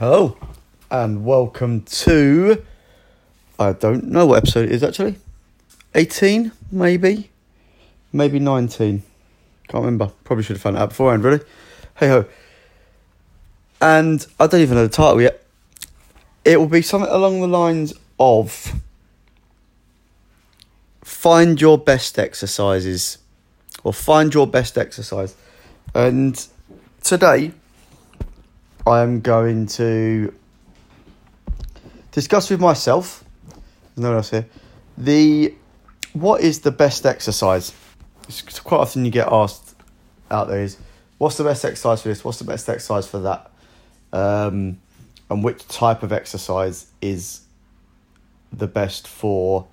Hello, and welcome to. I don't know what episode it is actually. 18, maybe? Maybe 19. Can't remember. Probably should have found out beforehand, really. Hey ho. And I don't even know the title yet. It will be something along the lines of Find your best exercises, or find your best exercise. And today, I am going to discuss with myself, there's no one else here, the what is the best exercise? It's quite often you get asked out there is what's the best exercise for this? What's the best exercise for that? Um, and which type of exercise is the best for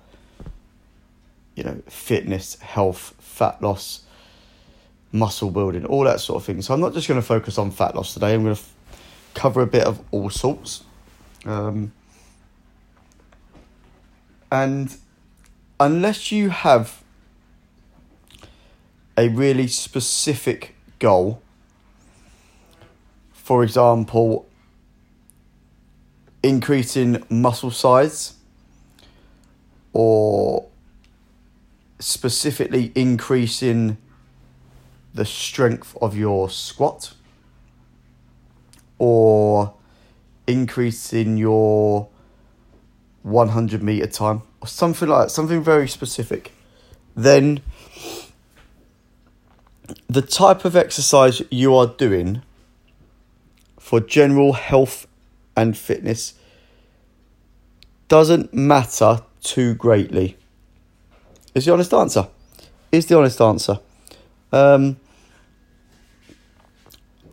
you know fitness, health, fat loss, muscle building, all that sort of thing. So I'm not just going to focus on fat loss today. I'm going to cover a bit of all sorts. Um, and unless you have a really specific goal, for example, increasing muscle size or specifically increasing the strength of your squat or increasing your 100 meter time or something like that, something very specific, then the type of exercise you are doing for general health and fitness doesn't matter too greatly. Is the honest answer? Is the honest answer? Um,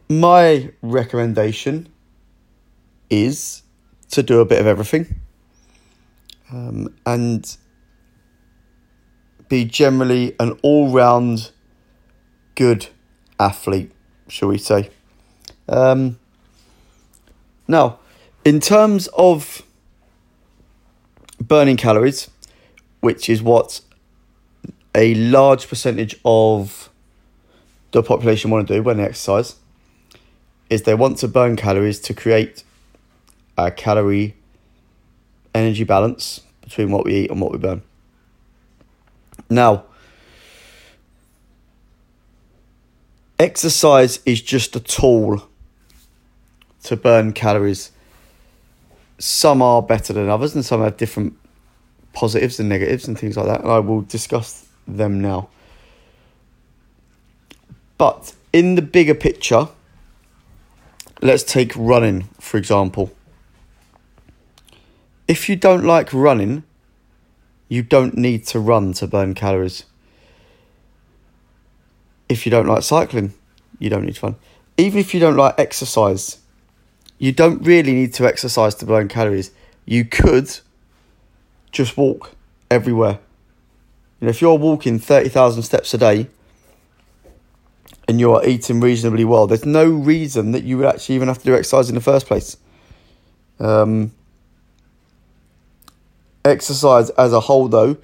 my recommendation is to do a bit of everything um, and be generally an all round good athlete, shall we say. Um, now, in terms of burning calories, which is what a large percentage of the population want to do when they exercise, is they want to burn calories to create a calorie energy balance between what we eat and what we burn. Now, exercise is just a tool to burn calories. Some are better than others, and some have different positives and negatives and things like that. And I will discuss them now. But in the bigger picture, let's take running, for example. If you don't like running, you don't need to run to burn calories. If you don't like cycling, you don't need to run. Even if you don't like exercise, you don't really need to exercise to burn calories. You could just walk everywhere. You know, if you're walking 30,000 steps a day and you're eating reasonably well, there's no reason that you would actually even have to do exercise in the first place. Um, exercise as a whole, though,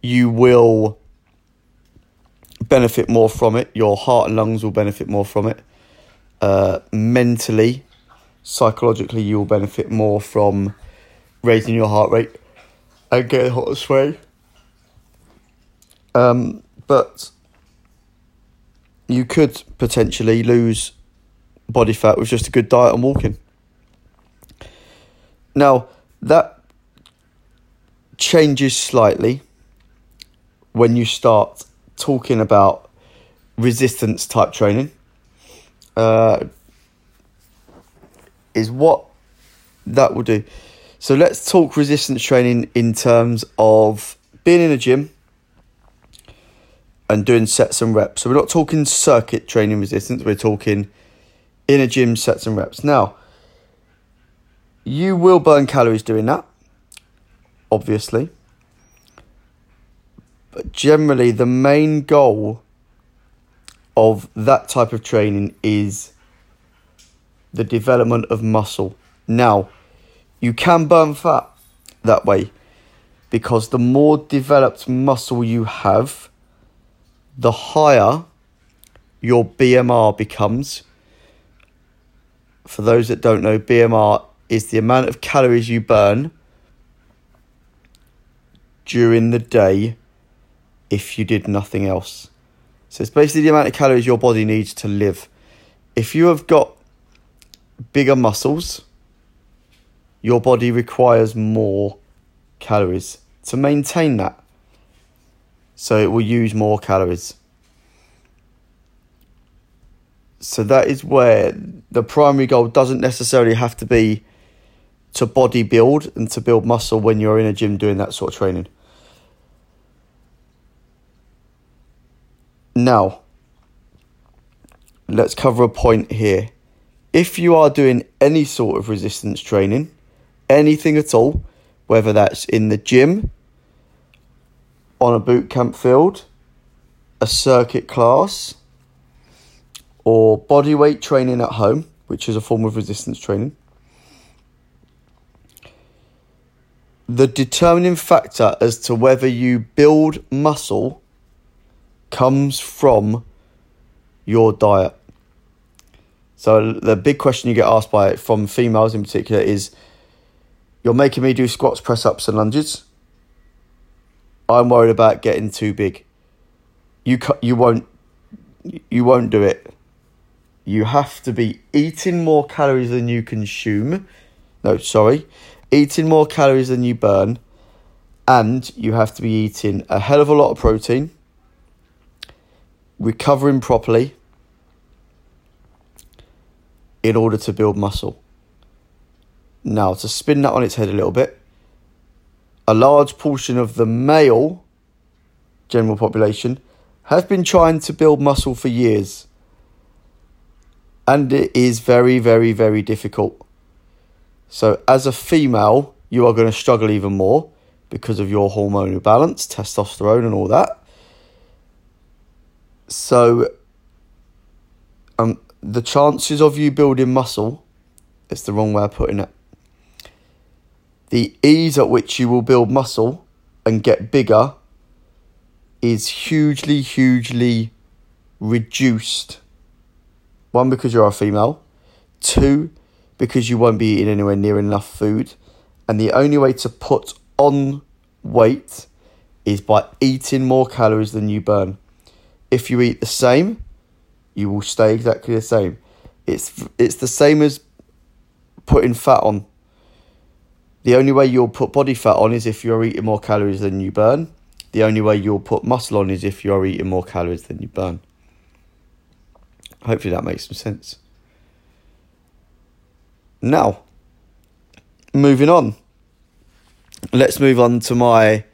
you will benefit more from it. Your heart and lungs will benefit more from it. Uh, mentally, psychologically, you will benefit more from raising your heart rate and getting hot and sweaty. Um, but you could potentially lose body fat with just a good diet and walking. Now, that changes slightly when you start talking about resistance type training. Uh, is what that will do. So let's talk resistance training in terms of being in a gym and doing sets and reps. So we're not talking circuit training resistance, we're talking in a gym sets and reps. Now, you will burn calories doing that, obviously. But generally, the main goal of that type of training is the development of muscle. Now, you can burn fat that way because the more developed muscle you have, the higher your BMR becomes For those that don't know, BMR is the amount of calories you burn during the day if you did nothing else. So it's basically the amount of calories your body needs to live. If you have got bigger muscles, your body requires more calories to maintain that. So it will use more calories. So that is where the primary goal doesn't necessarily have to be to body build and to build muscle when you're in a gym doing that sort of training. Now, let's cover a point here. If you are doing any sort of resistance training, anything at all, whether that's in the gym, on a boot camp field, a circuit class, or body weight training at home, which is a form of resistance training, the determining factor as to whether you build muscle comes from your diet. So the big question you get asked by from females in particular is you're making me do squats, press ups and lunges. I'm worried about getting too big. You you won't you won't do it. You have to be eating more calories than you consume. No, sorry eating more calories than you burn, and you have to be eating a hell of a lot of protein, recovering properly in order to build muscle. Now, to spin that on its head a little bit, a large portion of the male general population has been trying to build muscle for years. And it is very, very, very difficult. So, as a female, you are going to struggle even more because of your hormonal balance, testosterone, and all that. So, um, the chances of you building muscle, it's the wrong way of putting it. The ease at which you will build muscle and get bigger is hugely, hugely reduced. One, because you're a female. Two, because you won't be eating anywhere near enough food. And the only way to put on weight is by eating more calories than you burn. If you eat the same, you will stay exactly the same. It's it's the same as putting fat on. The only way you'll put body fat on is if you're eating more calories than you burn. The only way you'll put muscle on is if you're eating more calories than you burn. Hopefully that makes some sense. Now, moving on. Let's move on to my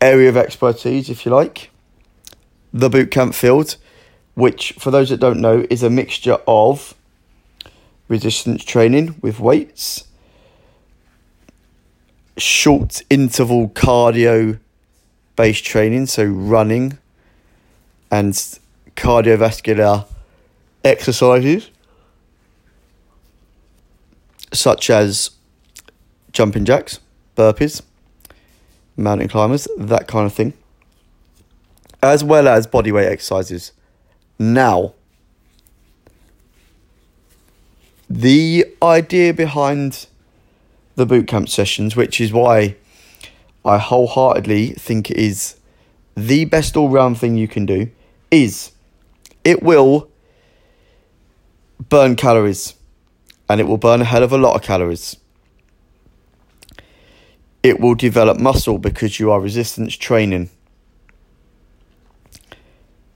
area of expertise, if you like, the bootcamp field, which, for those that don't know, is a mixture of resistance training with weights, short interval cardio based training, so running and cardiovascular exercises such as jumping jacks, burpees, mountain climbers, that kind of thing, as well as bodyweight exercises. Now, the idea behind the bootcamp sessions, which is why I wholeheartedly think it is the best all round thing you can do, is it will burn calories and it will burn a hell of a lot of calories. It will develop muscle because you are resistance training.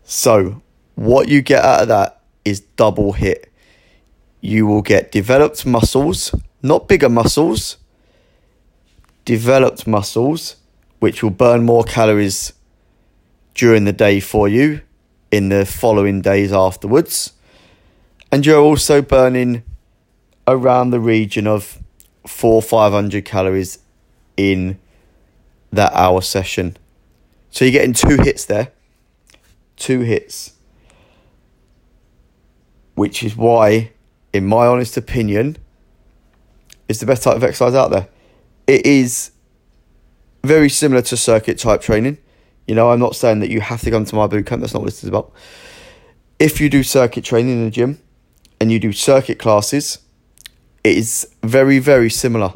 So, what you get out of that is double hit. You will get developed muscles, not bigger muscles, developed muscles, which will burn more calories during the day for you in the following days afterwards. And you're also burning around the region of four five hundred calories in that hour session. So you're getting two hits there, two hits, which is why, in my honest opinion, is the best type of exercise out there. It is very similar to circuit type training. You know, I'm not saying that you have to come to my boot camp. That's not what this is about. If you do circuit training in the gym, and you do circuit classes, it is very, very similar.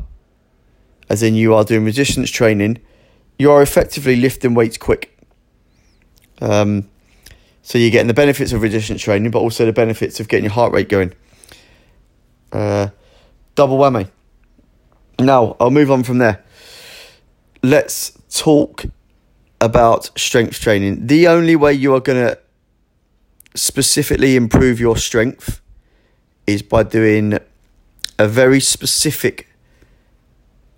As in, you are doing resistance training, you are effectively lifting weights quick. Um, so you're getting the benefits of resistance training, but also the benefits of getting your heart rate going. Uh, double whammy. Now, I'll move on from there. Let's talk about strength training. The only way you are going to specifically improve your strength is by doing a very specific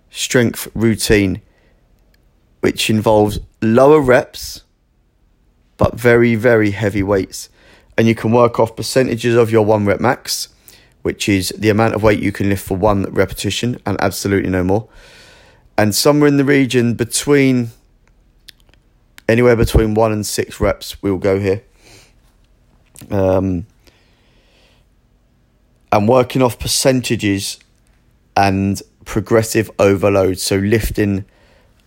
strength routine, which involves lower reps but very, very heavy weights. And you can work off percentages of your one rep max, which is the amount of weight you can lift for one repetition and absolutely no more. And somewhere in the region between anywhere between one and six reps, we'll go here. Um, and working off percentages and progressive overload. So lifting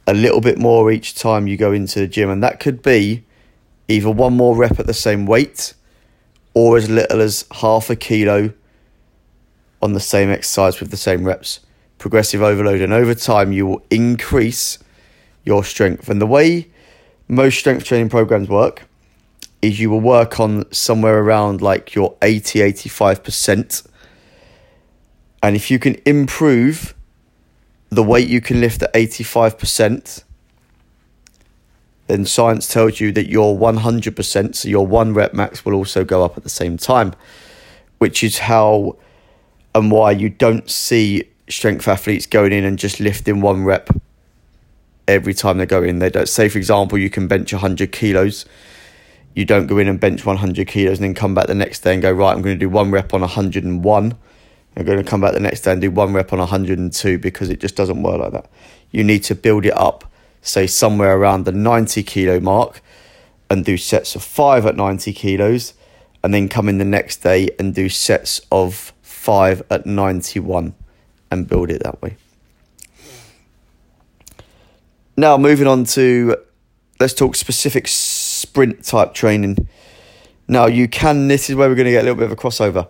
a little bit more each time you go into the gym. And that could be either one more rep at the same weight or as little as half a kilo on the same exercise with the same reps. Progressive overload. And over time, you will increase your strength. And the way most strength training programs work is you will work on somewhere around like your 80 85% and if you can improve the weight you can lift at 85%, then science tells you that your 100%, so your one rep max, will also go up at the same time, which is how and why you don't see strength athletes going in and just lifting one rep every time they go in. They don't say, for example, you can bench 100 kilos. You don't go in and bench 100 kilos and then come back the next day and go, right, I'm going to do one rep on 101 I'm going to come back the next day and do one rep on 102 because it just doesn't work like that. You need to build it up, say somewhere around the 90 kilo mark, and do sets of five at 90 kilos, and then come in the next day and do sets of five at 91 and build it that way. Now, moving on to let's talk specific sprint type training. Now, you can, this is where we're going to get a little bit of a crossover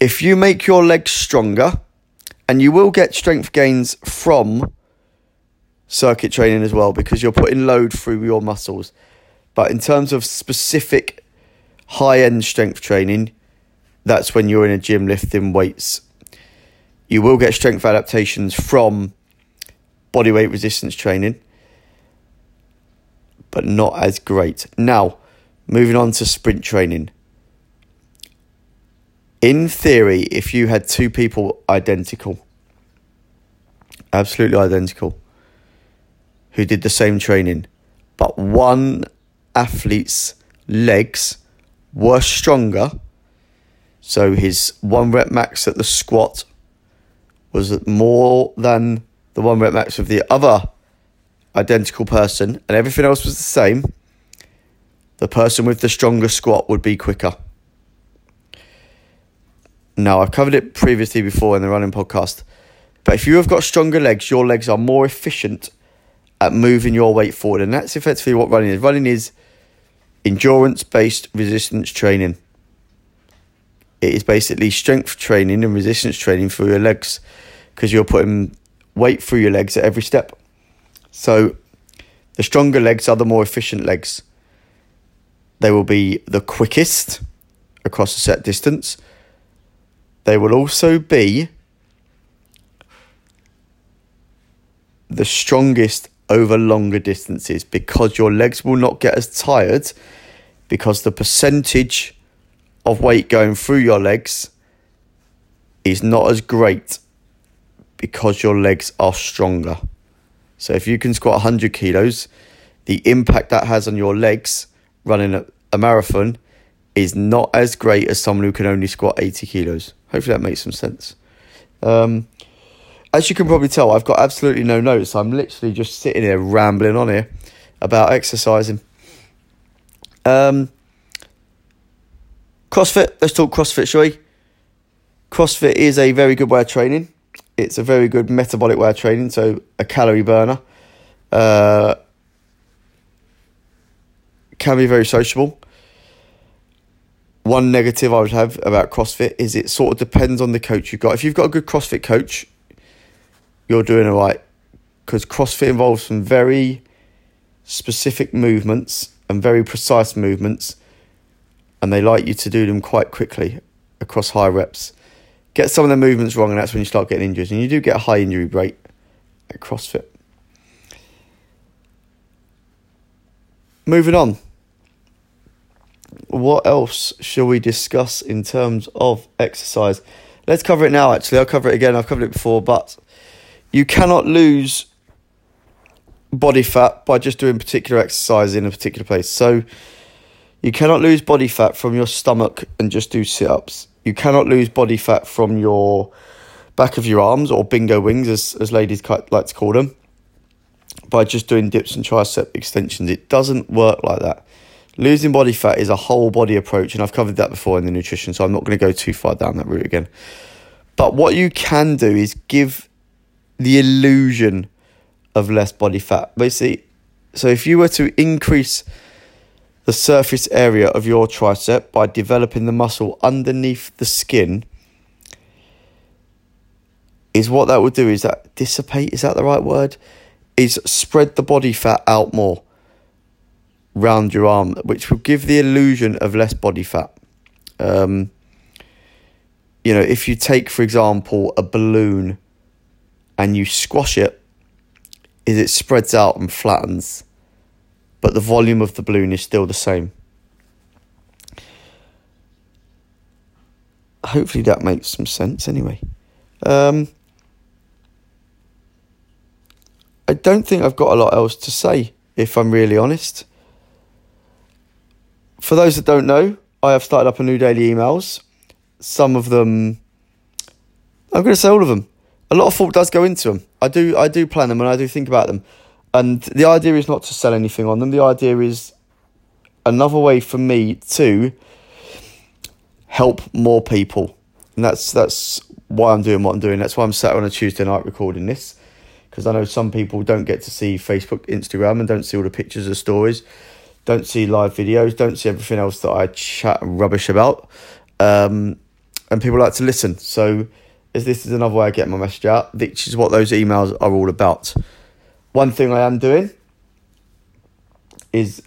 if you make your legs stronger, and you will get strength gains from circuit training as well because you're putting load through your muscles. But in terms of specific high end strength training, that's when you're in a gym lifting weights. You will get strength adaptations from bodyweight resistance training, but not as great. Now, moving on to sprint training in theory, if you had two people identical, absolutely identical, who did the same training, but one athlete's legs were stronger, so his one rep max at the squat was more than the one rep max of the other identical person, and everything else was the same, the person with the stronger squat would be quicker. Now, I've covered it previously before in the running podcast. But if you have got stronger legs, your legs are more efficient at moving your weight forward. And that's effectively what running is. Running is endurance based resistance training. It is basically strength training and resistance training for your legs because you're putting weight through your legs at every step. So the stronger legs are the more efficient legs. They will be the quickest across a set distance they will also be the strongest over longer distances because your legs will not get as tired because the percentage of weight going through your legs is not as great because your legs are stronger. So if you can squat 100 kilos, the impact that has on your legs running a, a marathon is not as great as someone who can only squat 80 kilos. Hopefully that makes some sense. Um, as you can probably tell, I've got absolutely no notes. I'm literally just sitting here rambling on here about exercising. Um, CrossFit, let's talk CrossFit, shall we? CrossFit is a very good way of training. It's a very good metabolic way of training, so a calorie burner. Uh, can be very sociable one negative I would have about CrossFit is it sort of depends on the coach you've got. If you've got a good CrossFit coach, you're doing all right because CrossFit involves some very specific movements and very precise movements, and they like you to do them quite quickly across high reps. Get some of the movements wrong, and that's when you start getting injured. And you do get a high injury rate at CrossFit. Moving on. What else shall we discuss in terms of exercise? Let's cover it now, actually. I'll cover it again. I've covered it before, but you cannot lose body fat by just doing particular exercise in a particular place. So you cannot lose body fat from your stomach and just do sit ups. You cannot lose body fat from your back of your arms or bingo wings, as, as ladies like to call them, by just doing dips and tricep extensions. It doesn't work like that. Losing body fat is a whole body approach, and I've covered that before in the nutrition, so I'm not going to go too far down that route again. But what you can do is give the illusion of less body fat. Basically, so if you were to increase the surface area of your tricep by developing the muscle underneath the skin, is what that would do is that dissipate, is that the right word? Is spread the body fat out more round your arm, which will give the illusion of less body fat. Um, you know, if you take, for example, a balloon and you squash it, is it spreads out and flattens, but the volume of the balloon is still the same. Hopefully that makes some sense anyway. Um, I don't think I've got a lot else to say, if I'm really honest. For those that don't know, I have started up a new daily emails. Some of them, I'm going to say all of them a lot of thought does go into them. I do I do plan them and I do think about them. And the idea is not to sell anything on them. The idea is another way for me to help more people. And that's that's why I'm doing what I'm doing. That's why I'm sat on a Tuesday night recording this. Because I know some people don't get to see Facebook, Instagram, and don't see all the pictures or stories, don't see live videos, don't see everything else that I chat rubbish about. Um, and people like to listen. So is this is another way I get my message out, which is what those emails are all about. One thing I am doing is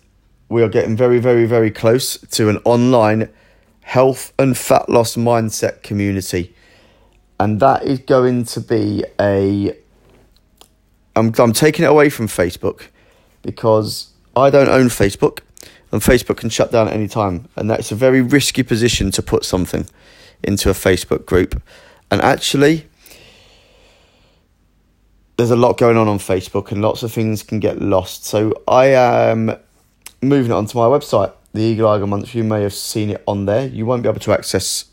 we are getting very, very, very close to an online health and fat loss mindset community. And that is going to be a. I'm, I'm taking it away from Facebook because I don't own Facebook and Facebook can shut down at any time. And that's a very risky position to put something into a Facebook group. And actually, there's a lot going on on Facebook and lots of things can get lost. So I am moving it onto my website, the Eagle Eye Month. You may have seen it on there. You won't be able to access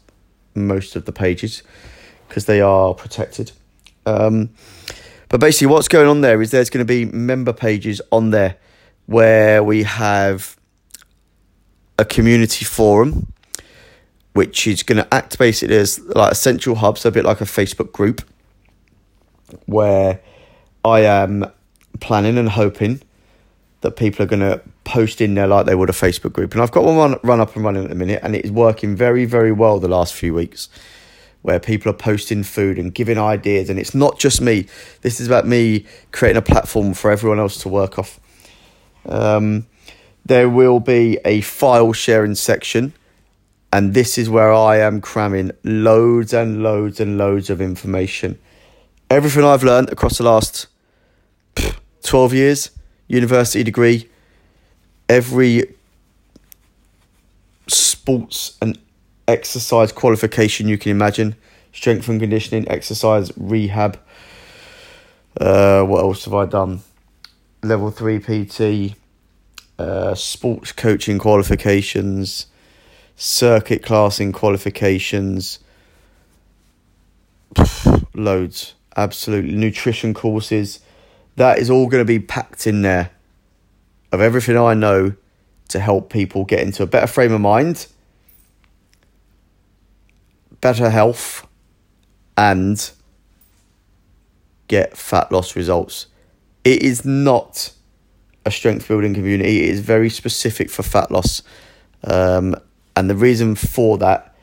most of the pages because they are protected. Um, but basically, what's going on there is there's going to be member pages on there where we have a community forum which is going to act basically as like a central hub, so a bit like a Facebook group, where I am planning and hoping that people are going to post in there like they would a Facebook group. And I've got one run, run up and running at the minute, and it is working very, very well the last few weeks, where people are posting food and giving ideas. And it's not just me, this is about me creating a platform for everyone else to work off. Um, there will be a file sharing section and this is where I am cramming loads and loads and loads of information. Everything I've learned across the last 12 years, university degree, every sports and exercise qualification you can imagine strength and conditioning, exercise, rehab. Uh, what else have I done? Level 3 PT, uh, sports coaching qualifications circuit classing qualifications, loads, absolutely. Nutrition courses, that is all going to be packed in there of everything I know to help people get into a better frame of mind, better health, and get fat loss results. It is not a strength building community, it is very specific for fat loss. Um, And the reason for that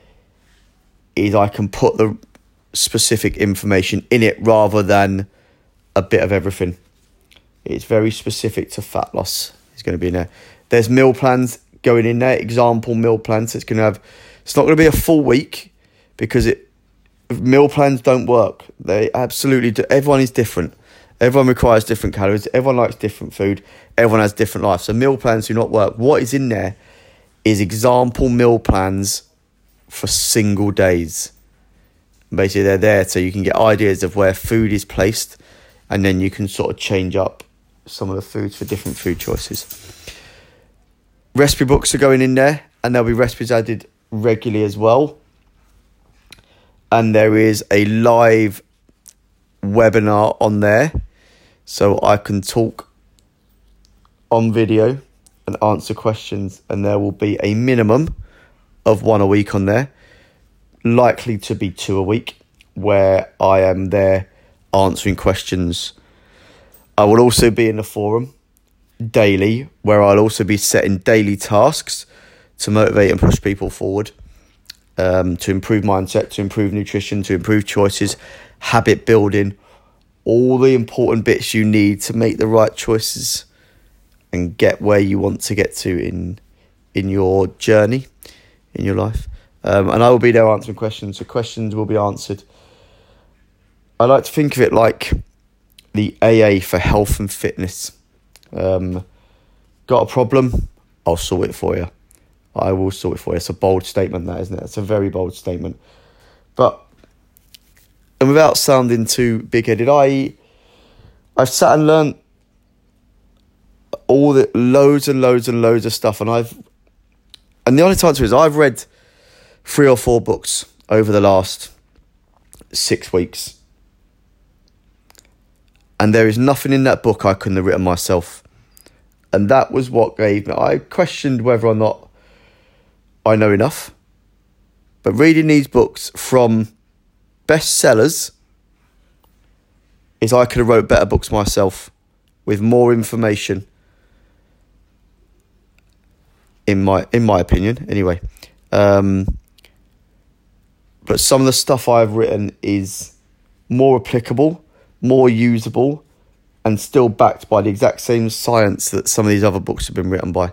is I can put the specific information in it rather than a bit of everything. It's very specific to fat loss. It's going to be in there. There's meal plans going in there, example meal plans. It's going to have, it's not going to be a full week because it meal plans don't work. They absolutely do. Everyone is different. Everyone requires different calories. Everyone likes different food. Everyone has different life. So meal plans do not work. What is in there is example meal plans for single days. Basically, they're there so you can get ideas of where food is placed, and then you can sort of change up some of the foods for different food choices. Recipe books are going in there, and there'll be recipes added regularly as well. And there is a live webinar on there, so I can talk on video and answer questions, and there will be a minimum of one a week on there, likely to be two a week, where I am there answering questions. I will also be in the forum daily, where I'll also be setting daily tasks to motivate and push people forward, um, to improve mindset, to improve nutrition, to improve choices, habit building, all the important bits you need to make the right choices and get where you want to get to in in your journey in your life. Um, and I will be there answering questions. So questions will be answered. I like to think of it like the AA for health and fitness. Um, got a problem? I'll sort it for you. I will sort it for you. It's a bold statement, that isn't it? It's a very bold statement. But and without sounding too big headed, I I've sat and learned all the loads and loads and loads of stuff, and I've and the honest answer is I've read three or four books over the last six weeks. And there is nothing in that book I couldn't have written myself. And that was what gave me. I questioned whether or not I know enough. But reading these books from bestsellers is I could have wrote better books myself with more information in my in my opinion anyway um, but some of the stuff I've written is more applicable more usable and still backed by the exact same science that some of these other books have been written by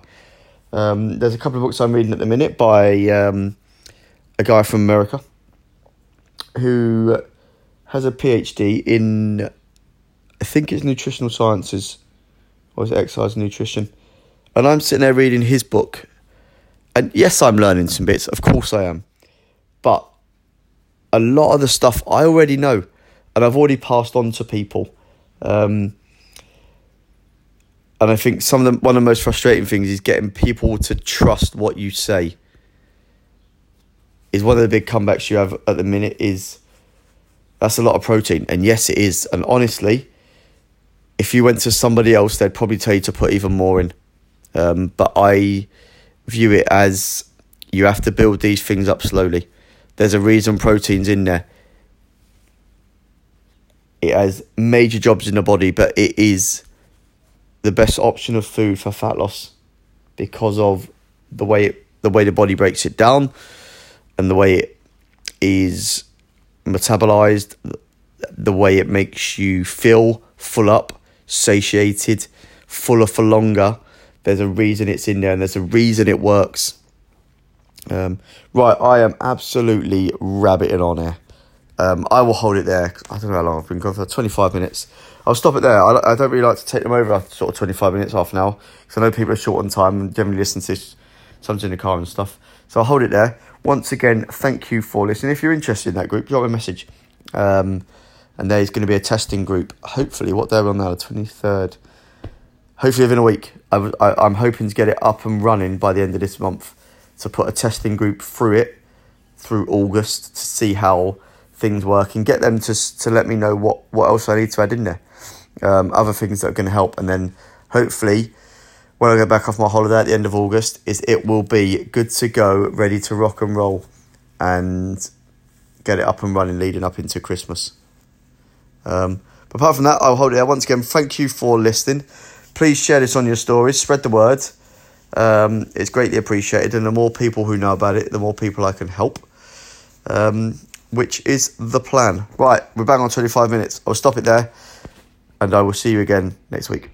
um, there's a couple of books I'm reading at the minute by um, a guy from America who has a PhD in I think it's nutritional sciences or is it exercise and nutrition and I'm sitting there reading his book. And yes, I'm learning some bits. Of course, I am. But a lot of the stuff I already know and I've already passed on to people. Um, and I think some of the one of the most frustrating things is getting people to trust what you say. Is one of the big comebacks you have at the minute is that's a lot of protein. And yes, it is. And honestly, if you went to somebody else, they'd probably tell you to put even more in. Um, but I view it as you have to build these things up slowly. There's a reason protein's in there. It has major jobs in the body, but it is the best option of food for fat loss because of the way it, the way the body breaks it down and the way it is metabolized, the way it makes you feel full up, satiated, fuller for longer there's a reason it's in there and there's a reason it works. Um, right, I am absolutely rabbiting on here. Um, I will hold it there. I don't know how long I've been going for 25 minutes. I'll stop it there. I, I don't really like to take them over after sort of 25 minutes, half an hour, because I know people are short on time and generally listen to something in the car and stuff. So I'll hold it there. Once again, thank you for listening. If you're interested in that group, drop me a message. Um, and there's going to be a testing group. Hopefully, what day are on now? The 23rd hopefully within a week. I, I, I'm hoping to get it up and running by the end of this month to put a testing group through it through August to see how things work and get them to to let me know what, what else I need to add in there. Um, other things that are going to help, and then hopefully when I go back off my holiday at the end of August, is it will be good to go, ready to rock and roll, and get it up and running leading up into Christmas. Um, but apart from that, I'll hold it there once again. Thank you for listening. Please share this on your stories, spread the word, Um, it's greatly appreciated, and the more people who know about it, the more people I can help. Um, which is the plan. Right, we're bang on 25 minutes. I'll stop it there, and I will see you again next week.